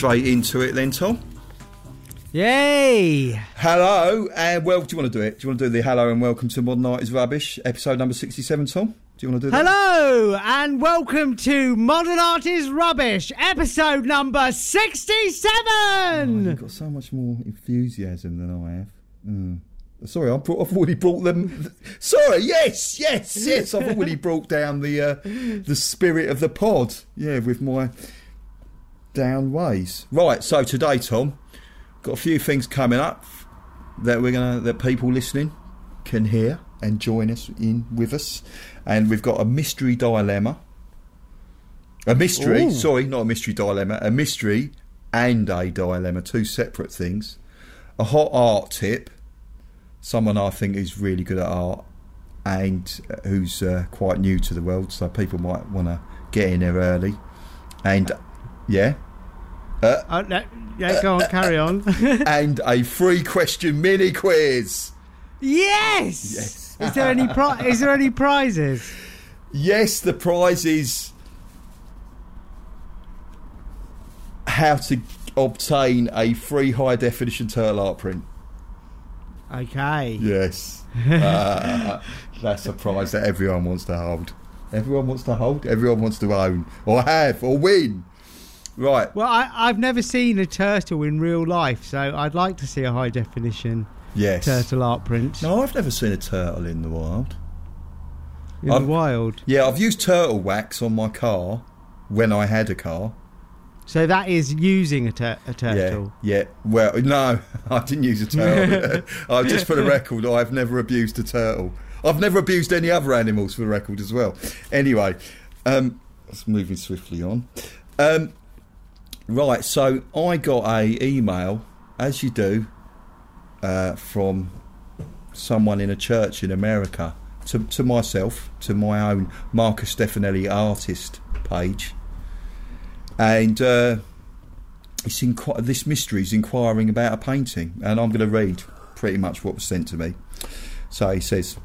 straight into it then, Tom? Yay! Hello, and well, do you want to do it? Do you want to do the hello and welcome to Modern Art is Rubbish, episode number 67, Tom? Do you want to do that? Hello, and welcome to Modern Art is Rubbish, episode number 67! You've got so much more enthusiasm than I have. Mm. Sorry, I've, brought, I've already brought them. Sorry, yes, yes, yes. I've already brought down the uh, the spirit of the pod. Yeah, with my down ways. Right. So today, Tom, got a few things coming up that we're gonna that people listening can hear and join us in with us, and we've got a mystery dilemma. A mystery, Ooh. sorry, not a mystery dilemma, a mystery and a dilemma, two separate things. A hot art tip, someone I think is really good at art and uh, who's uh, quite new to the world, so people might want to get in there early. And yeah, Oh, no, yeah, go on, uh, carry on. and a free question mini quiz. yes! Yes. Is there any pri- is there any prizes? Yes, the prize is how to obtain a free high definition turtle art print. Okay. Yes. Uh, that's a prize that everyone wants to hold. Everyone wants to hold, everyone wants to own, or have, or win. Right. Well, I, I've never seen a turtle in real life, so I'd like to see a high definition Yes. turtle art print No, I've never seen a turtle in the wild. in I've- the wild. Yeah, I've used turtle wax on my car when I had a car. So that is using a, tur- a Yeah, turtle. yeah. Well, no, I didn't use a turtle. I just for the record, I've never abused a turtle. I've never abused any other animals for the record as well. Anyway, um, let's moving swiftly on. Um, right, so I got a email, as you do, uh, from someone in a church in America to, to myself, to my own Marcus Stefanelli artist page. And uh, it's inqu- this mystery is inquiring about a painting, and I'm going to read pretty much what was sent to me. So he says,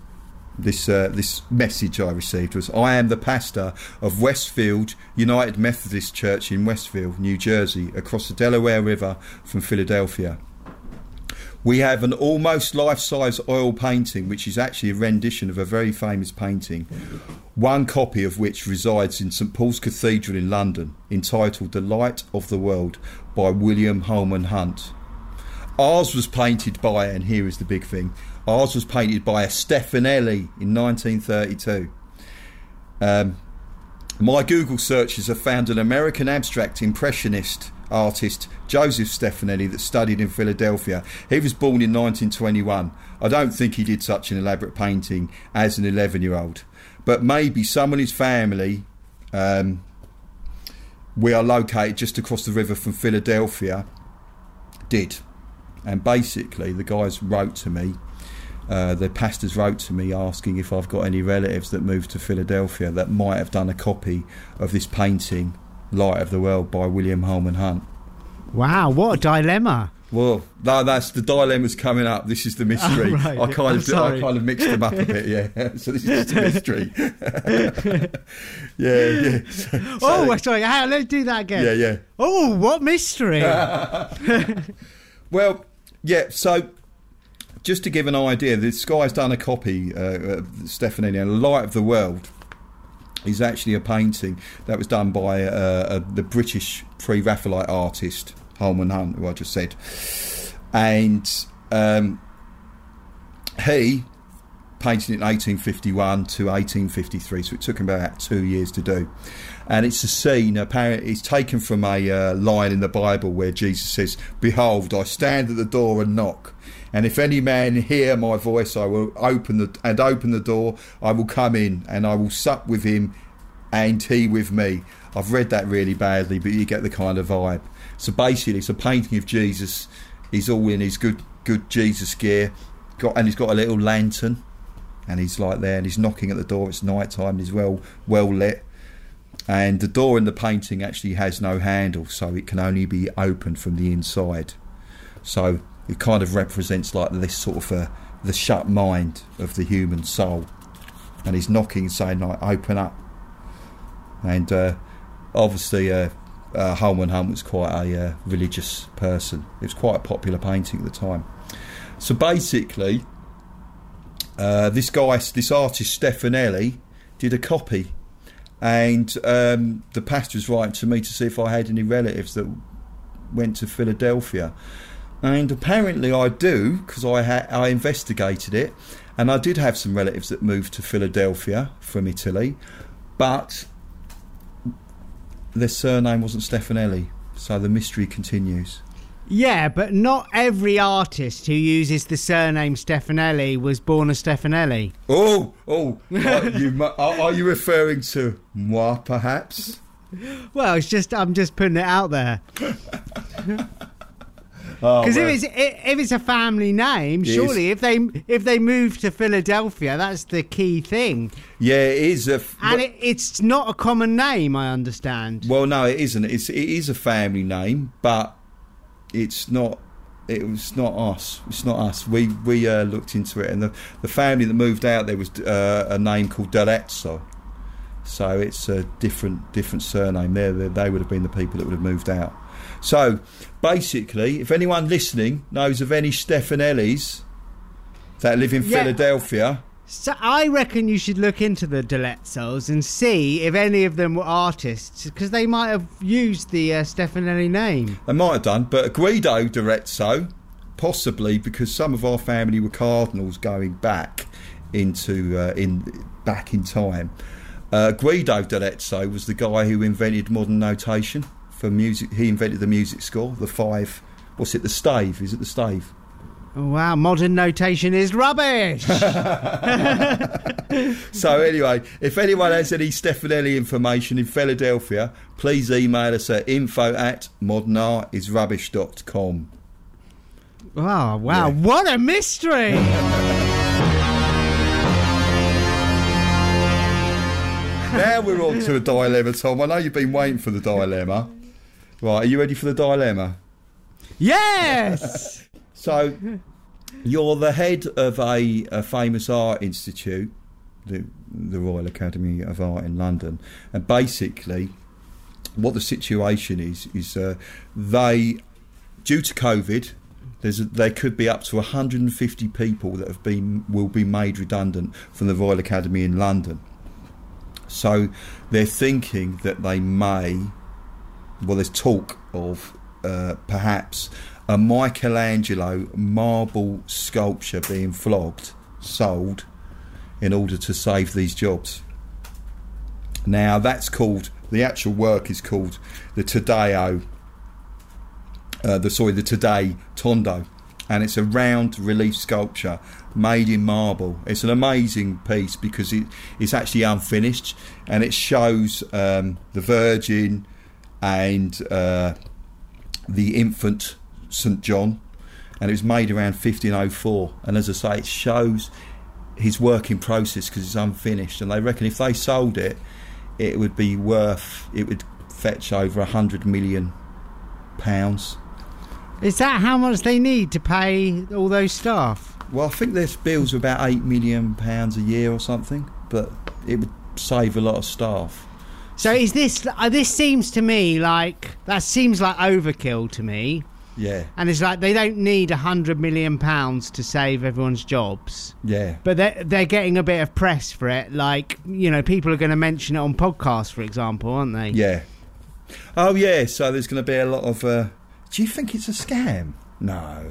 this uh, this message I received was, "I am the pastor of Westfield United Methodist Church in Westfield, New Jersey, across the Delaware River from Philadelphia." We have an almost life size oil painting, which is actually a rendition of a very famous painting, one copy of which resides in St Paul's Cathedral in London, entitled The Light of the World by William Holman Hunt. Ours was painted by, and here is the big thing, ours was painted by a Stefanelli in 1932. Um, my Google searches have found an American abstract impressionist artist, Joseph Stefanelli, that studied in Philadelphia. He was born in 1921. I don't think he did such an elaborate painting as an 11 year old, but maybe someone in his family. Um, we are located just across the river from Philadelphia. Did. And basically, the guys wrote to me uh, the pastors wrote to me asking if I've got any relatives that moved to Philadelphia that might have done a copy of this painting, Light of the World by William Holman Hunt. Wow, what a dilemma! Well, no, that's the dilemma's coming up. This is the mystery. Oh, right. I kind I'm of I kind of mixed them up a bit, yeah. so this is just a mystery. yeah, yeah. So- oh, so- sorry, let's do that again. yeah, yeah. Oh, what mystery! Well, yeah. So, just to give an idea, this guy's done a copy, uh, and "Light of the World" is actually a painting that was done by uh, uh, the British pre-Raphaelite artist Holman Hunt, who I just said, and um, he painted it in 1851 to 1853, so it took him about two years to do. And it's a scene, apparently, it's taken from a uh, line in the Bible where Jesus says, Behold, I stand at the door and knock. And if any man hear my voice, I will open the and open the door. I will come in, and I will sup with him, and he with me. I've read that really badly, but you get the kind of vibe. So basically, it's a painting of Jesus. He's all in his good good Jesus gear, got and he's got a little lantern, and he's like there, and he's knocking at the door. It's night time, he's well well lit, and the door in the painting actually has no handle, so it can only be opened from the inside. So it kind of represents like this sort of uh, the shut mind of the human soul, and he's knocking, saying like, "Open up." And uh, obviously, uh, uh, Holman Hunt was quite a uh, religious person. It was quite a popular painting at the time. So basically, uh, this guy, this artist Stefanelli, did a copy, and um, the pastor was writing to me to see if I had any relatives that went to Philadelphia, and apparently I do because I ha- I investigated it, and I did have some relatives that moved to Philadelphia from Italy, but their surname wasn't Stefanelli, so the mystery continues. Yeah, but not every artist who uses the surname Stefanelli was born a Stefanelli. Oh, oh, are you, are, are you referring to moi, perhaps? Well, it's just I'm just putting it out there because well, if it's if it's a family name, It is. surely if they if they move to Philadelphia, that's the key thing, yeah, it is a. f- and it, it's not a common name. I understand. well, no, it isn't. It's it is a family name, but it's not. It was not us. It's not us. We we uh, looked into it, and the the family that moved out there was uh, a name called D'Arezzo. So it's a different different surname. There, they would have been the people that would have moved out. So basically, if anyone listening knows of any Stefanellis that live in Yeah. Philadelphia, So I reckon you should look into the Delezzos and see if any of them were artists, because they might have used the uh, Stefanelli name. They might have done, but Guido D'Arezzo, possibly because some of our family were cardinals going back into uh, in back in time. Uh, Guido D'Arezzo was the guy who invented modern notation for music. He invented the music score, the five. What's it? The stave? Is it the stave? Oh, wow, modern notation is rubbish. So anyway, if anyone has any Stefanelli information in Philadelphia, please email us at info at modernartisrubbish.com. wow, ah, wow, Yeah. what a mystery! now we're on to a dilemma, Tom. I know you've been waiting for the dilemma. Right, are you ready for the dilemma? yes. So, you're the head of a, a famous art institute, the, the Royal Academy of Art in London, and basically, what the situation is is uh, they, due to COVID, there's a, there could be up to 150 people that have been will be made redundant from the Royal Academy in London. So they're thinking that they may, well, there's talk of uh, perhaps a Michelangelo marble sculpture being flogged, sold, in order to save these jobs. Now that's called the actual work is called the Tadeo, uh, the sorry the Taddei Tondo, and it's a round relief sculpture made in marble. It's an amazing piece because it, it's actually unfinished and it shows um, the Virgin and uh, the infant St John, and it was made around 1504. And as I say, it shows his working process because it's unfinished. And they reckon if they sold it, it would be worth, it would fetch over a hundred million pounds. Is that how much they need to pay all those staff? Well, I think their bills are about eight million pounds a year or something, but it would save a lot of staff. So is this? Uh, this seems to me like that seems like overkill to me. Yeah, And it's like they don't need a hundred million pounds to save everyone's jobs. yeah. But they're, they're getting a bit of press for it. Like, you know, people are going to mention it on podcasts, for example, aren't they? Yeah. Oh, yeah. So there's going to be a lot of. Uh, do you think it's a scam? No.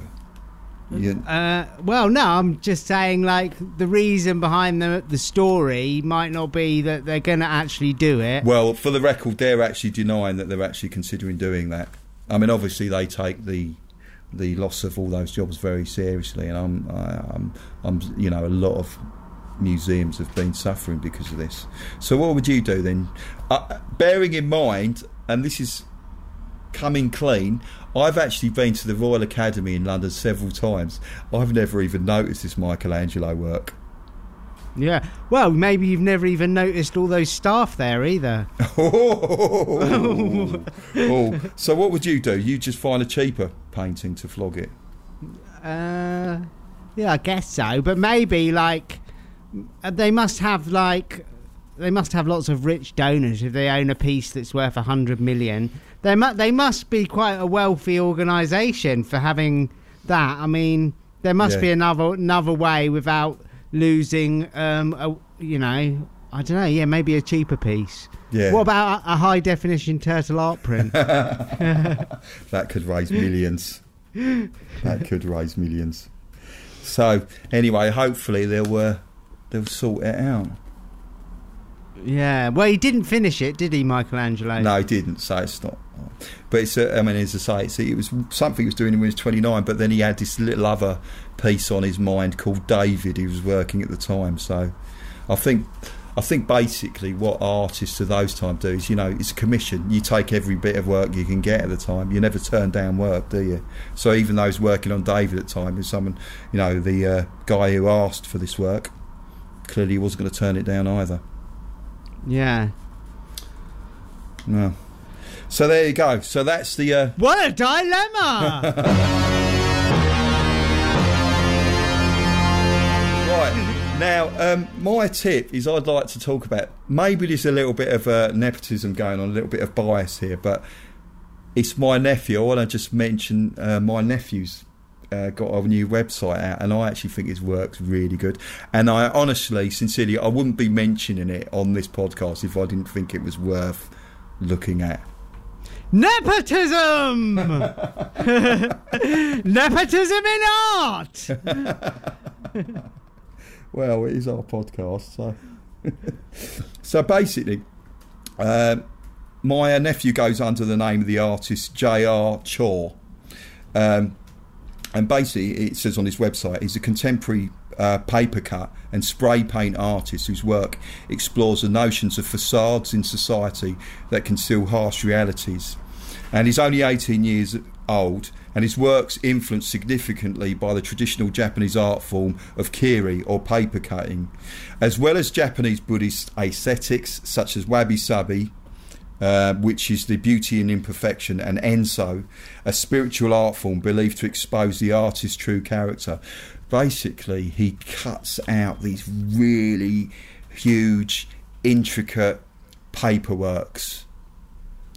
You, Uh, well, no, I'm just saying, like, the reason behind the, the story might not be that they're going to actually do it. well, for the record, they're actually denying that they're actually considering doing that. I mean, obviously, they take the the loss of all those jobs very seriously, and I'm, I, I'm, I'm, you know, a lot of museums have been suffering because of this. So, what would you do then? Uh, bearing in mind, and this is coming clean, I've actually been to the Royal Academy in London several times. I've never even noticed this Michelangelo work. Yeah. Well, maybe you've never even noticed all those staff there either. oh, oh. so what would you do? You just find a cheaper painting to flog it. Uh, yeah, I guess so. But maybe like uh, they must have like they must have lots of rich donors if they own a piece that's worth a hundred million. They mu- they must be quite a wealthy organisation for having that. I mean, there must Yeah. be another another way without losing. Um, a, you know, I don't know. Yeah, maybe a cheaper piece. Yeah. What about a, a high definition turtle art print? That could raise millions. that could raise millions. So anyway, hopefully they'll uh, they'll sort it out. yeah. Well, he didn't finish it, did he, Michelangelo? No, he didn't. So it's not. But it's. Uh, I mean, as I say, it's, it was something he was doing when he was 29. But then he had this little other piece on his mind called David. He was working at the time. So I think. I think basically what artists of those times do is, you know, it's a commission. You take every bit of work you can get at the time. You never turn down work, do you? So even those working on David at the time, is someone, you know, the uh, guy who asked for this work, clearly he wasn't going to turn it down either. Yeah. No. So there you go. So that's the uh, What a dilemma! Right now, um, my tip is I'd like to talk about maybe there's a little bit of uh, nepotism going on, a little bit of bias here, but it's my nephew. I want to just mention uh, my nephew's uh, got a new website out, and I actually think his work's really good. And I honestly, sincerely, I wouldn't be mentioning it on this podcast if I didn't think it was worth looking at. Nepotism! Nepotism in art! Well, it is our podcast, so so basically, um, my nephew goes under the name of the artist J.R. Chuo, um, and basically it says on his website he's a contemporary uh, paper cut and spray paint artist whose work explores the notions of facades in society that conceal harsh realities. And he's only 18 years old, and his works influenced significantly by the traditional Japanese art form of kiri or paper cutting, as well as Japanese Buddhist aesthetics such as wabi sabi, uh, which is the beauty in imperfection, and enso, a spiritual art form believed to expose the artist's true character. Basically, he cuts out these really huge, intricate paperworks.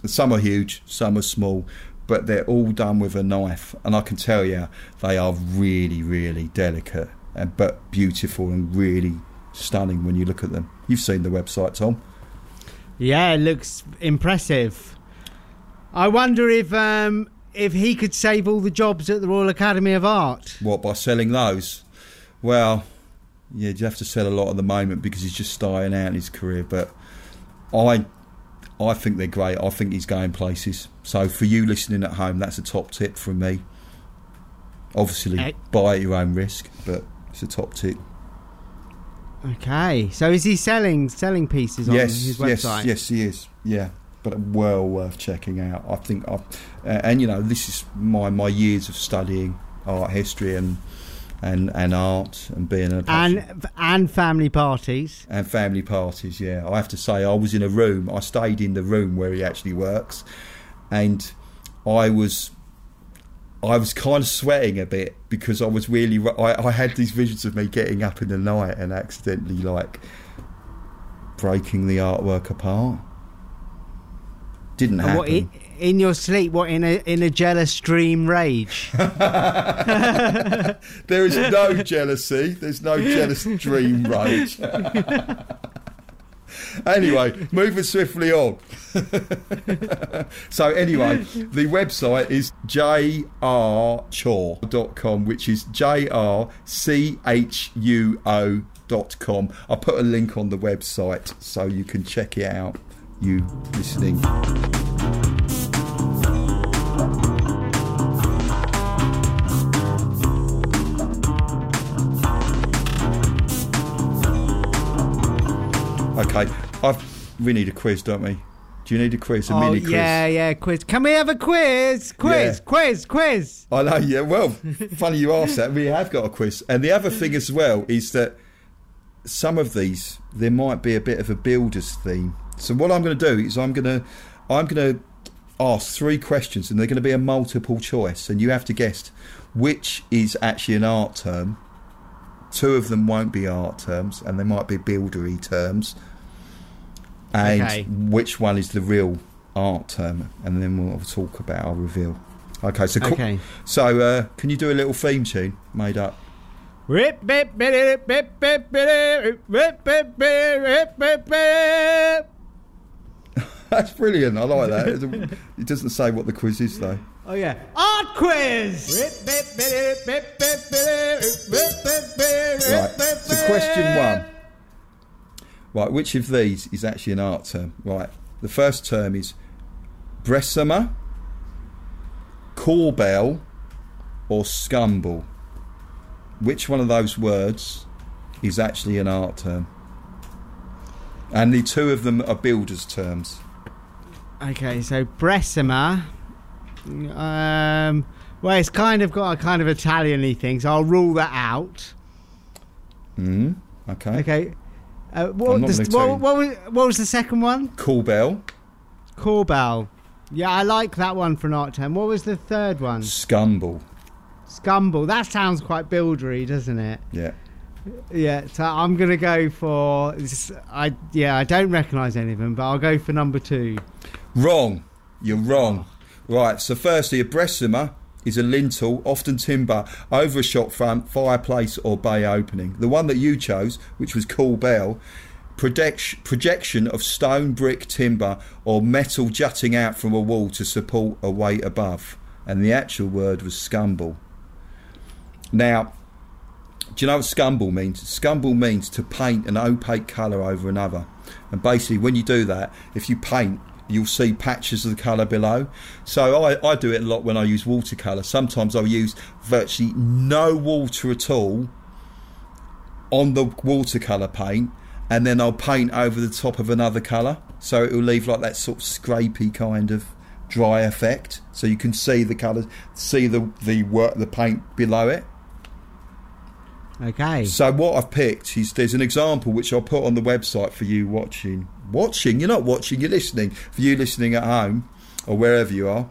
Some are huge, some are small, but they're all done with a knife, and I can tell you they are really, really delicate, and but beautiful and really stunning when you look at them. You've seen the website, Tom. Yeah, it looks impressive. I wonder if um, if he could save all the jobs at the Royal Academy of Art. What by selling those? Well, yeah, you have to sell a lot at the moment because he's just starting out in his career. But I, I think they're great. I think he's going places. So for you listening at home, that's a top tip from me. Obviously, Eh. buy at your own risk, but it's a top tip. Okay, so is he selling selling pieces on yes, his yes, website? yes, he is. Yeah, but well worth checking out. I think, I, uh, and you know, this is my my years of studying art history and and and art and being a passion- And and family parties. and family parties. Yeah, I have to say, I was in a room. I stayed in the room where he actually works, and I was, I was kind of sweating a bit because I was really. I, I had these visions of me getting up in the night and accidentally like breaking the artwork apart. Didn't happen. In your sleep? What in a in a jealous dream rage? There is no jealousy. There's no jealous dream rage. anyway, moving swiftly on. so anyway, the website is jrchuo.com, which is J R C H U O dot com. I'll put a link on the website so you can check it out, you listening. Okay, I've, we need a quiz, don't we? Do you need a quiz? A oh mini quiz? yeah, yeah, quiz. Can we have a quiz? Quiz, Yeah. quiz, quiz. I know, yeah. Well, funny you asked that. We have got a quiz. And the other thing as well is that some of these, there might be a bit of a builder's theme. So what I'm going to do is I'm going to, I'm going to ask three questions and they're going to be a multiple choice. And you have to guess which is actually an art term. Two of them won't be art terms and they might be buildery terms. And Okay. which one is the real art term, and then we'll talk about our reveal. Okay, so qu- Okay. so uh, can you do a little theme tune made up? Rip, bip, bip, bip, bip, bip, rip, bip, bip, rip, bip, bip. That's brilliant. I like that. It doesn't- it doesn't say what the quiz is though. Oh yeah, art quiz. Rip, bip, bip, bip, bip, bip, rip, bip, bip, Right. rip, bip, So question bip. one. Right, which of these is actually an art term? Right. The first term is Bressumer, Corbel, or Scumble. Which one of those words is actually an art term? And the two of them are builders' terms. Okay, so Bressumer. Um, well, it's kind of got a kind of Italian-y thing, so I'll rule that out. Hmm. Okay. Okay. Uh, what, I'm the, gonna tell you. what, what, was, what was the second one? Corbel, Corbel. Yeah, I like that one for an art term. What was the third one? Scumble. Scumble. That sounds quite buildery, doesn't it? Yeah. Yeah, so I'm gonna go for. this- I yeah, I don't recognise any of them, but I'll go for number two. Wrong. You're wrong. Right, so firstly, a Bressumer is a lintel, often timber, over a shop front, fireplace, or bay opening. The one that you chose, which was Corbel, projection of stone, brick, timber, or metal jutting out from a wall to support a weight above. And the actual word was scumble. Now, do you know what scumble means? Scumble means to paint an opaque colour over another. And basically, when you do that, if you paint, you'll see patches of the colour below. So I, I do it a lot when I use watercolour. Sometimes I'll use virtually no water at all on the watercolour paint, and then I'll paint over the top of another colour. So it will leave like that sort of scrapey kind of dry effect. So you can see the colours, see the the work, the paint below it. Okay. So what I've picked is there's an example which I'll put on the website for you watching. Watching? You're not watching. You're listening. For you listening at home or wherever you are.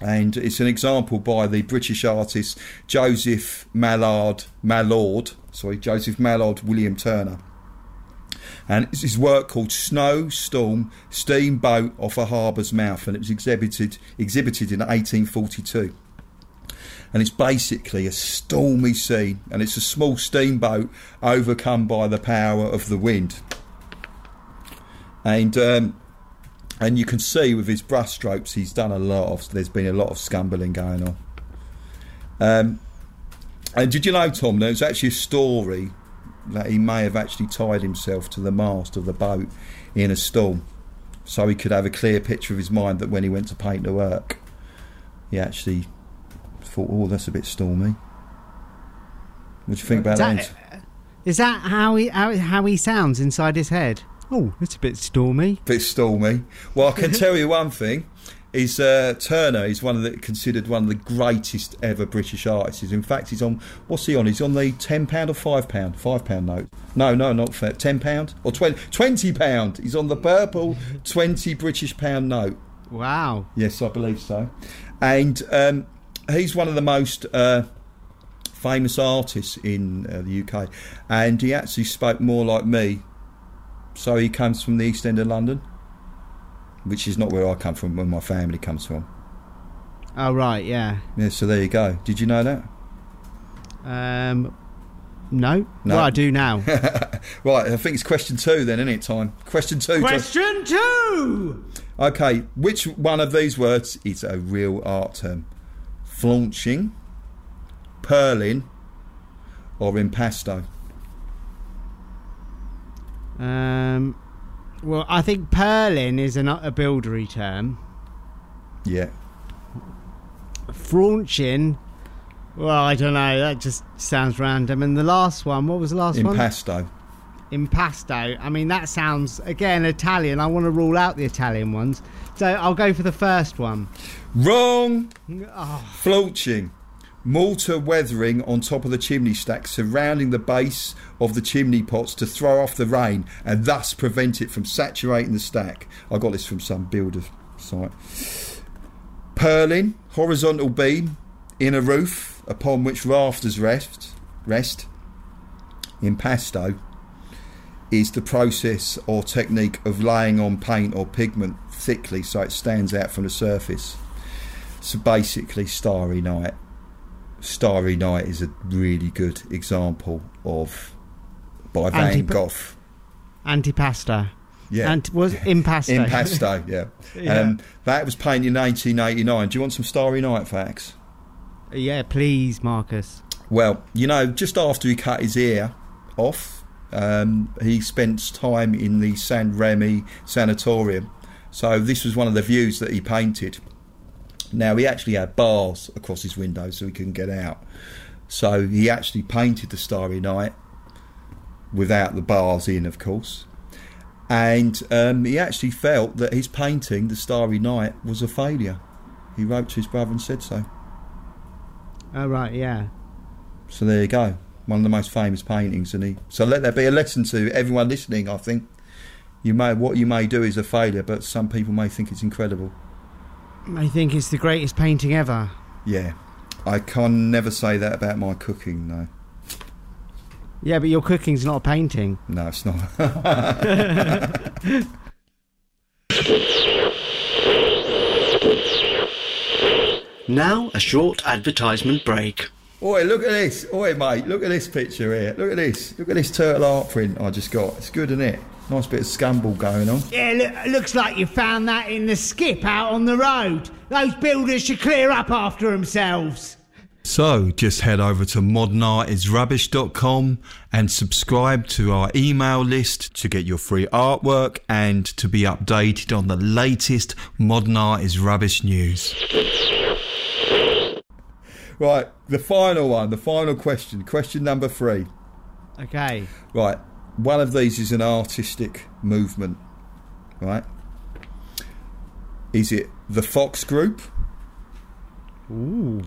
And it's an example by the British artist Joseph Mallard Mallord. Sorry, Joseph Mallard William Turner. And it's his work called Snow Storm Steamboat off a harbour's mouth, and it was exhibited exhibited in 1842 and it's basically a stormy scene and it's a small steamboat overcome by the power of the wind and um, and you can see with his brushstrokes he's done a lot of there's been a lot of scumbling going on um, and did you know Tom there's actually a story that he may have actually tied himself to the mast of the boat in a storm so he could have a clear picture of his mind that when he went to paint the work he actually thought, oh, that's a bit stormy. What do you think about Is that? that, is that how he how, how he sounds inside his head? Oh, it's a bit stormy. Bit stormy. Well, I can tell you one thing: is uh, Turner is one of the considered one of the greatest ever British artists. In fact, he's on what's he on? He's on the ten pound or five pound, five pound note. No, no, not fair. Ten pound or twenty twenty pound. He's on the purple twenty British pound note. Wow. Yes, I believe so. And um, he's one of the most uh, famous artists in uh, the UK. And he actually spoke more like me. So he comes from the East End of London, which is not where I come from, where my family comes from. Oh right, yeah. Yeah, so there you go. Did you know that? Um, no. No. Well, I do now. Right, I think it's question two then, isn't it, time? Question two. Question two. Okay, which one of these words is a real art term? Flaunching, purling, or impasto? Um, well, I think purling is an, a buildery term. Yeah. Fraunching, well, I don't know. That just sounds random. And the last one, what was the last one? Impasto. Impasto. I mean, that sounds again Italian. I want to rule out the Italian ones, so I'll go for the first one. Wrong. Oh, Flaunching. Mortar weathering on top of the chimney stack, surrounding the base of the chimney pots to throw off the rain and thus prevent it from saturating the stack. I got this from some builder site. Purling, horizontal beam in a roof upon which rafters rest. Rest. Impasto is the process or technique of laying on paint or pigment thickly so it stands out from the surface. So basically, Starry Night. Starry Night is a really good example of by Van Anti- Gogh. Antipasta. Yeah. And was impasto. Impasto, yeah. Yeah. Um, that was painted in 1989. Do you want some Starry Night facts? yeah, please, Marcus. Well, you know, just after he cut his ear off, um, he spent time in the Saint-Rémy sanatorium. So this was one of the views that he painted. Now he actually had bars across his window so he couldn't get out. So he actually painted the Starry Night without the bars in, of course. And um, he actually felt that his painting, The Starry Night, was a failure. He wrote to his brother and said so. Oh, right, yeah. So there you go. One of the most famous paintings, and he. So let that be a lesson to everyone listening. I think you may what you may do is a failure, but some people may think it's incredible. I think it's the greatest painting ever. Yeah, I can never say that about my cooking. though. Yeah, but your cooking's not a painting. no, it's not. Now, a short advertisement break. Oi, look at this. Oi, mate, look at this picture here. Look at this. Look at this turtle art print I just got. It's good, isn't it? Nice bit of scumble going on. Yeah, look, looks like you found that in the skip out on the road. Those builders should clear up after themselves. So just head over to modernartisrubbish.com and subscribe to our email list to get your free artwork and to be updated on the latest Modern Art is Rubbish news. Right, the final one, the final question, question number three. Okay. Right, one of these is an artistic movement, right? Is it the Fox Group, Ooh.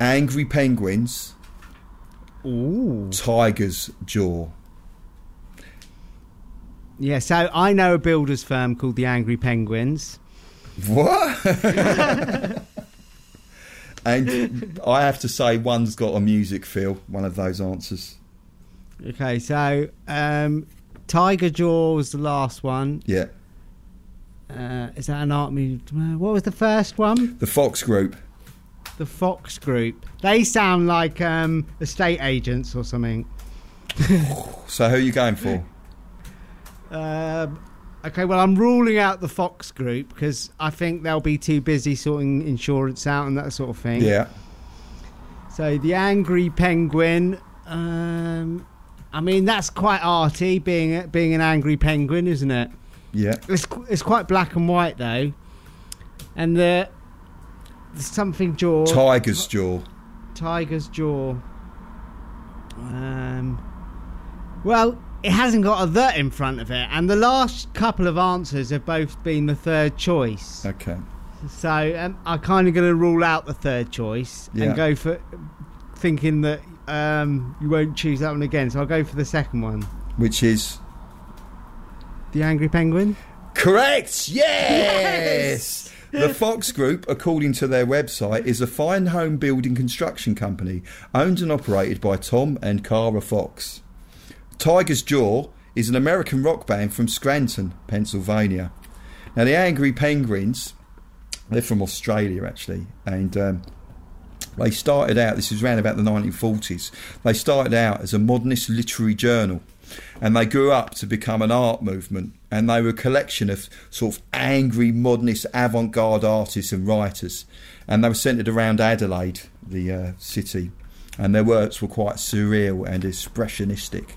Angry Penguins, Ooh. Tiger's Jaw? Yeah, so I know a builder's firm called the Angry Penguins. What? and I have to say, one's got a music feel. One of those answers. Okay, so um, Tiger Jaw was the last one. Yeah, Uh, is that an art move? What was the first one? the Fox Group. The Fox Group. They sound like um, estate agents or something. So who are you going for? Um, okay, well, I'm ruling out the Fox Group because I think they'll be too busy sorting insurance out and that sort of thing. Yeah, So the Angry Penguin. Um, I mean, that's quite arty, being being an angry penguin, isn't it? yeah. It's it's quite black and white though, and the, the something jaw. Tiger's Jaw. Tiger's jaw. Um, well, it hasn't got a the in front of it, and the last couple of answers have both been the third choice. Okay. So um, I'm kind of going to rule out the third choice Yeah. and go for thinking that um, you won't choose that one again. So I'll go for the second one, Which is the Angry Penguin. Correct. Yes. The Fox Group, according to their website, is a fine home building construction company owned and operated by Tom and Cara Fox. Tiger's Jaw is an American rock band from Scranton, Pennsylvania. Now, the Angry Penguins, they're from Australia actually, and um, they started out, this is around about the 1940s, they started out as a modernist literary journal. And they grew up to become an art movement. And they were a collection of sort of angry modernist avant-garde artists and writers. And they were centered around Adelaide the uh, city. And their works were quite surreal and expressionistic.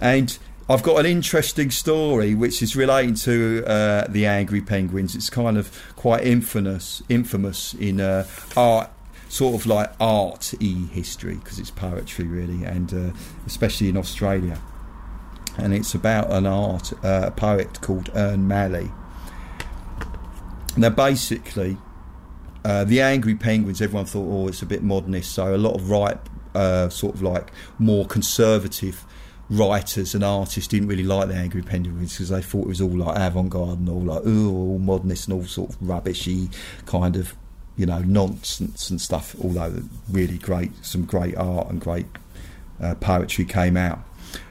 And I've got an interesting story which is relating to uh, the Angry Penguins. It's kind of quite infamous, infamous in uh, art, sort of like art e history because it's poetry really, and uh, especially in Australia. And it's about an art uh, poet called Ern Malley. Now, basically, uh, the Angry Penguins, everyone thought, oh, it's a bit modernist. So a lot of right, uh, sort of like more conservative writers and artists didn't really like the Angry Penguins because they thought it was all like avant-garde and all like ooh, all modernist and all sort of rubbishy kind of you know nonsense and stuff. Although really great, some great art and great uh, poetry came out.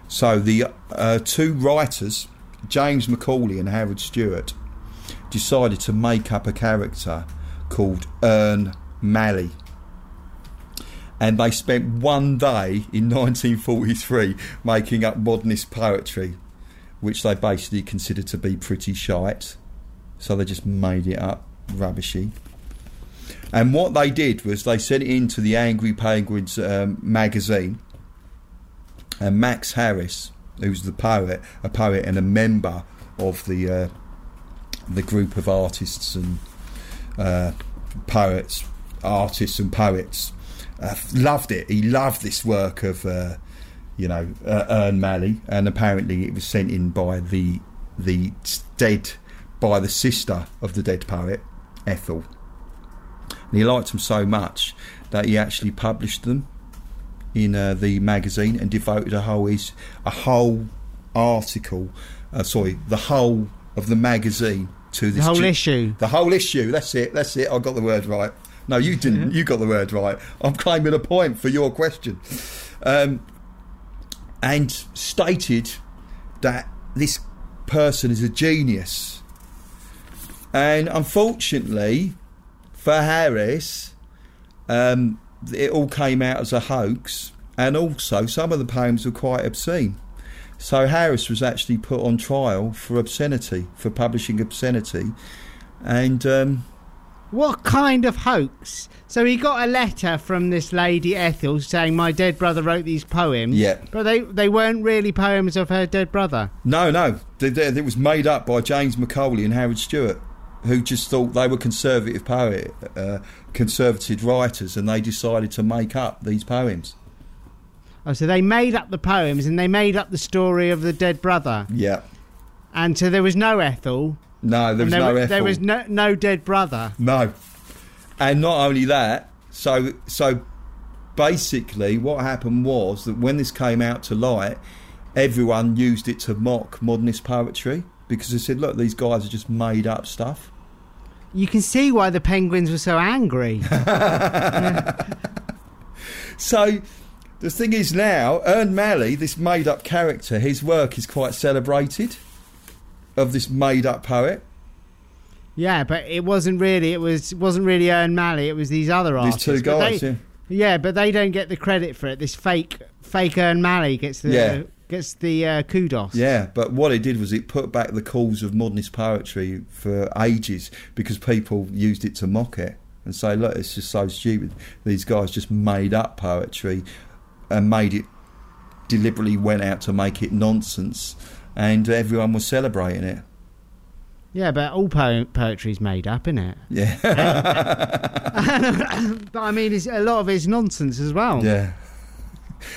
So the uh, two writers, James McAuley and Howard Stewart, decided to make up a character called Ern Malley. And they spent one day in 1943 making up modernist poetry, which they basically considered to be pretty shite. So they just made it up rubbishy. And what they did was they sent it into the Angry Penguins um, magazine. And Max Harris, who's the poet, a poet and a member of the uh, the group of artists and uh, poets, artists and poets, uh, loved it. He loved this work of, uh, you know, uh, Ern Malley, and apparently it was sent in by the the dead, by the sister of the dead poet, Ethel. And he liked them so much that he actually published them in uh, the magazine and devoted a whole a whole article, uh, sorry, the whole of the magazine to The this whole ju- issue. the whole issue. That's it. That's it. I got the word right. No, you didn't. You got the word right. I'm claiming a point for your question. Um, and stated that this person is a genius. And unfortunately for Harris, um, it all came out as a hoax. And also, some of the poems were quite obscene. So Harris was actually put on trial for obscenity, for publishing obscenity. And um, What kind of hoax? So he got a letter from this lady Ethel saying my dead brother wrote these poems. Yeah. But they they weren't really poems of her dead brother. No, no. It was made up by James McAuley and Howard Stewart, who just thought they were conservative poet, uh, conservative writers, and they decided to make up these poems. Oh, so they made up the poems and they made up the story of the dead brother. Yeah. And so there was no Ethel. No, there was there, no wa- Ethel. there was no no dead brother. No. And not only that, so so basically what happened was that when this came out to light, everyone used it to mock modernist poetry because they said, look, these guys are just made up stuff. You can see why the penguins were so angry. So the thing is now, Ern Malley, this made up character, his work is quite celebrated of this made up poet. yeah, but it wasn't really. It was it wasn't really Ern Malley. It was these other These artists. two But guys, they- yeah. Yeah, but they don't get the credit for it. This fake fake Ern Malley gets the Yeah. Gets the uh, kudos. Yeah, but what it did was it put back the cause of modernist poetry for ages because people used it to mock it and say, look, it's just so stupid. These guys just made up poetry and made it deliberately went out to make it nonsense, and everyone was celebrating it. Yeah, but all po- poetry's made up, isn't it? Yeah, But I mean, it's, a lot of it's nonsense as well. yeah.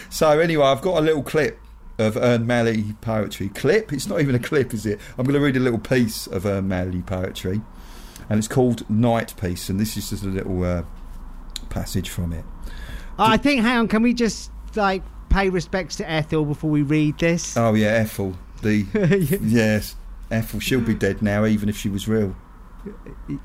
So anyway, I've got a little clip of Ern Malley poetry. Clip? It's not even a clip, is it? I'm going to read a little piece of Ern Malley poetry, and it's called Night Piece, and this is just a little uh, passage from it. Oh, I think. Hang on, can we just like pay respects to Ethel before we read this? Oh yeah, Ethel. The yes, Ethel. She'll be dead now, even if she was real.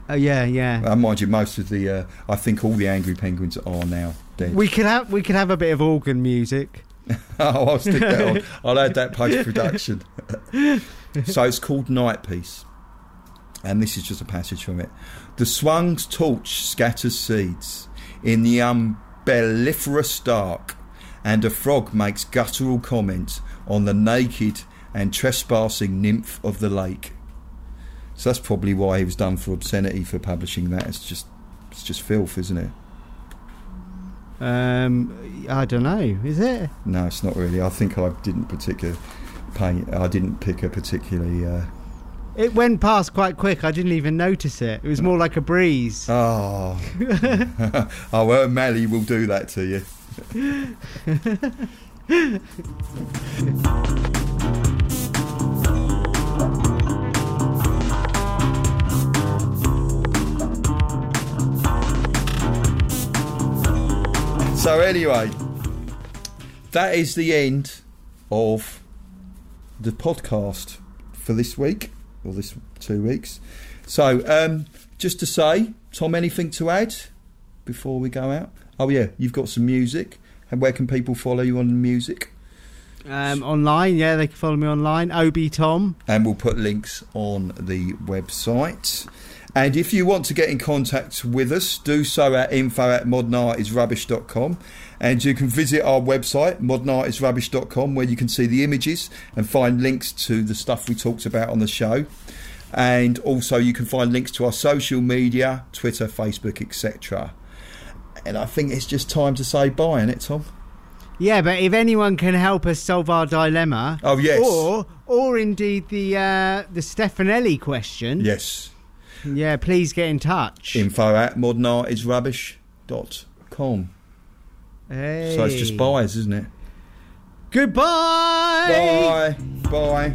Oh, yeah, yeah. Uh, mind you, most of the uh, I think all the angry penguins are now dead. We could have we could have a bit of organ music. oh, I'll stick that on. I'll add that post production. so it's called Night Piece, and this is just a passage from it. The swung's torch scatters seeds in the umbelliferous dark, and a frog makes guttural comment on the naked and trespassing nymph of the lake. So that's probably why he was done for obscenity for publishing that. It's just, it's just filth, isn't it? Um, I don't know. Is it? No, it's not really. I think I didn't particular pay. I didn't pick a particularly. Uh, It went past quite quick. I didn't even notice it. It was more like a breeze. oh, oh, well, Malley will do that to you. So anyway, that is the end of the podcast for this week or this two weeks. So um, just to say, Tom, anything to add before we go out? Oh yeah, you've got some music. And where can people follow you on music? Um, online, yeah, they can follow me online. Ob Tom. and we'll put links on the website. And if you want to get in contact with us, do so at info at modernartisrubbish.com. And you can visit our website, modernartisrubbish.com, where you can see the images and find links to the stuff we talked about on the show. And also, you can find links to our social media Twitter, Facebook, etc. And I think it's just time to say bye, isn't it, Tom? Yeah, but if anyone can help us solve our dilemma, Oh, yes. or or indeed the uh, the Stefanelli question, Yes. Yeah, please get in touch. Info at modernartisrubbish.com. Hey. So it's just byes, isn't it? Goodbye. Bye. Bye.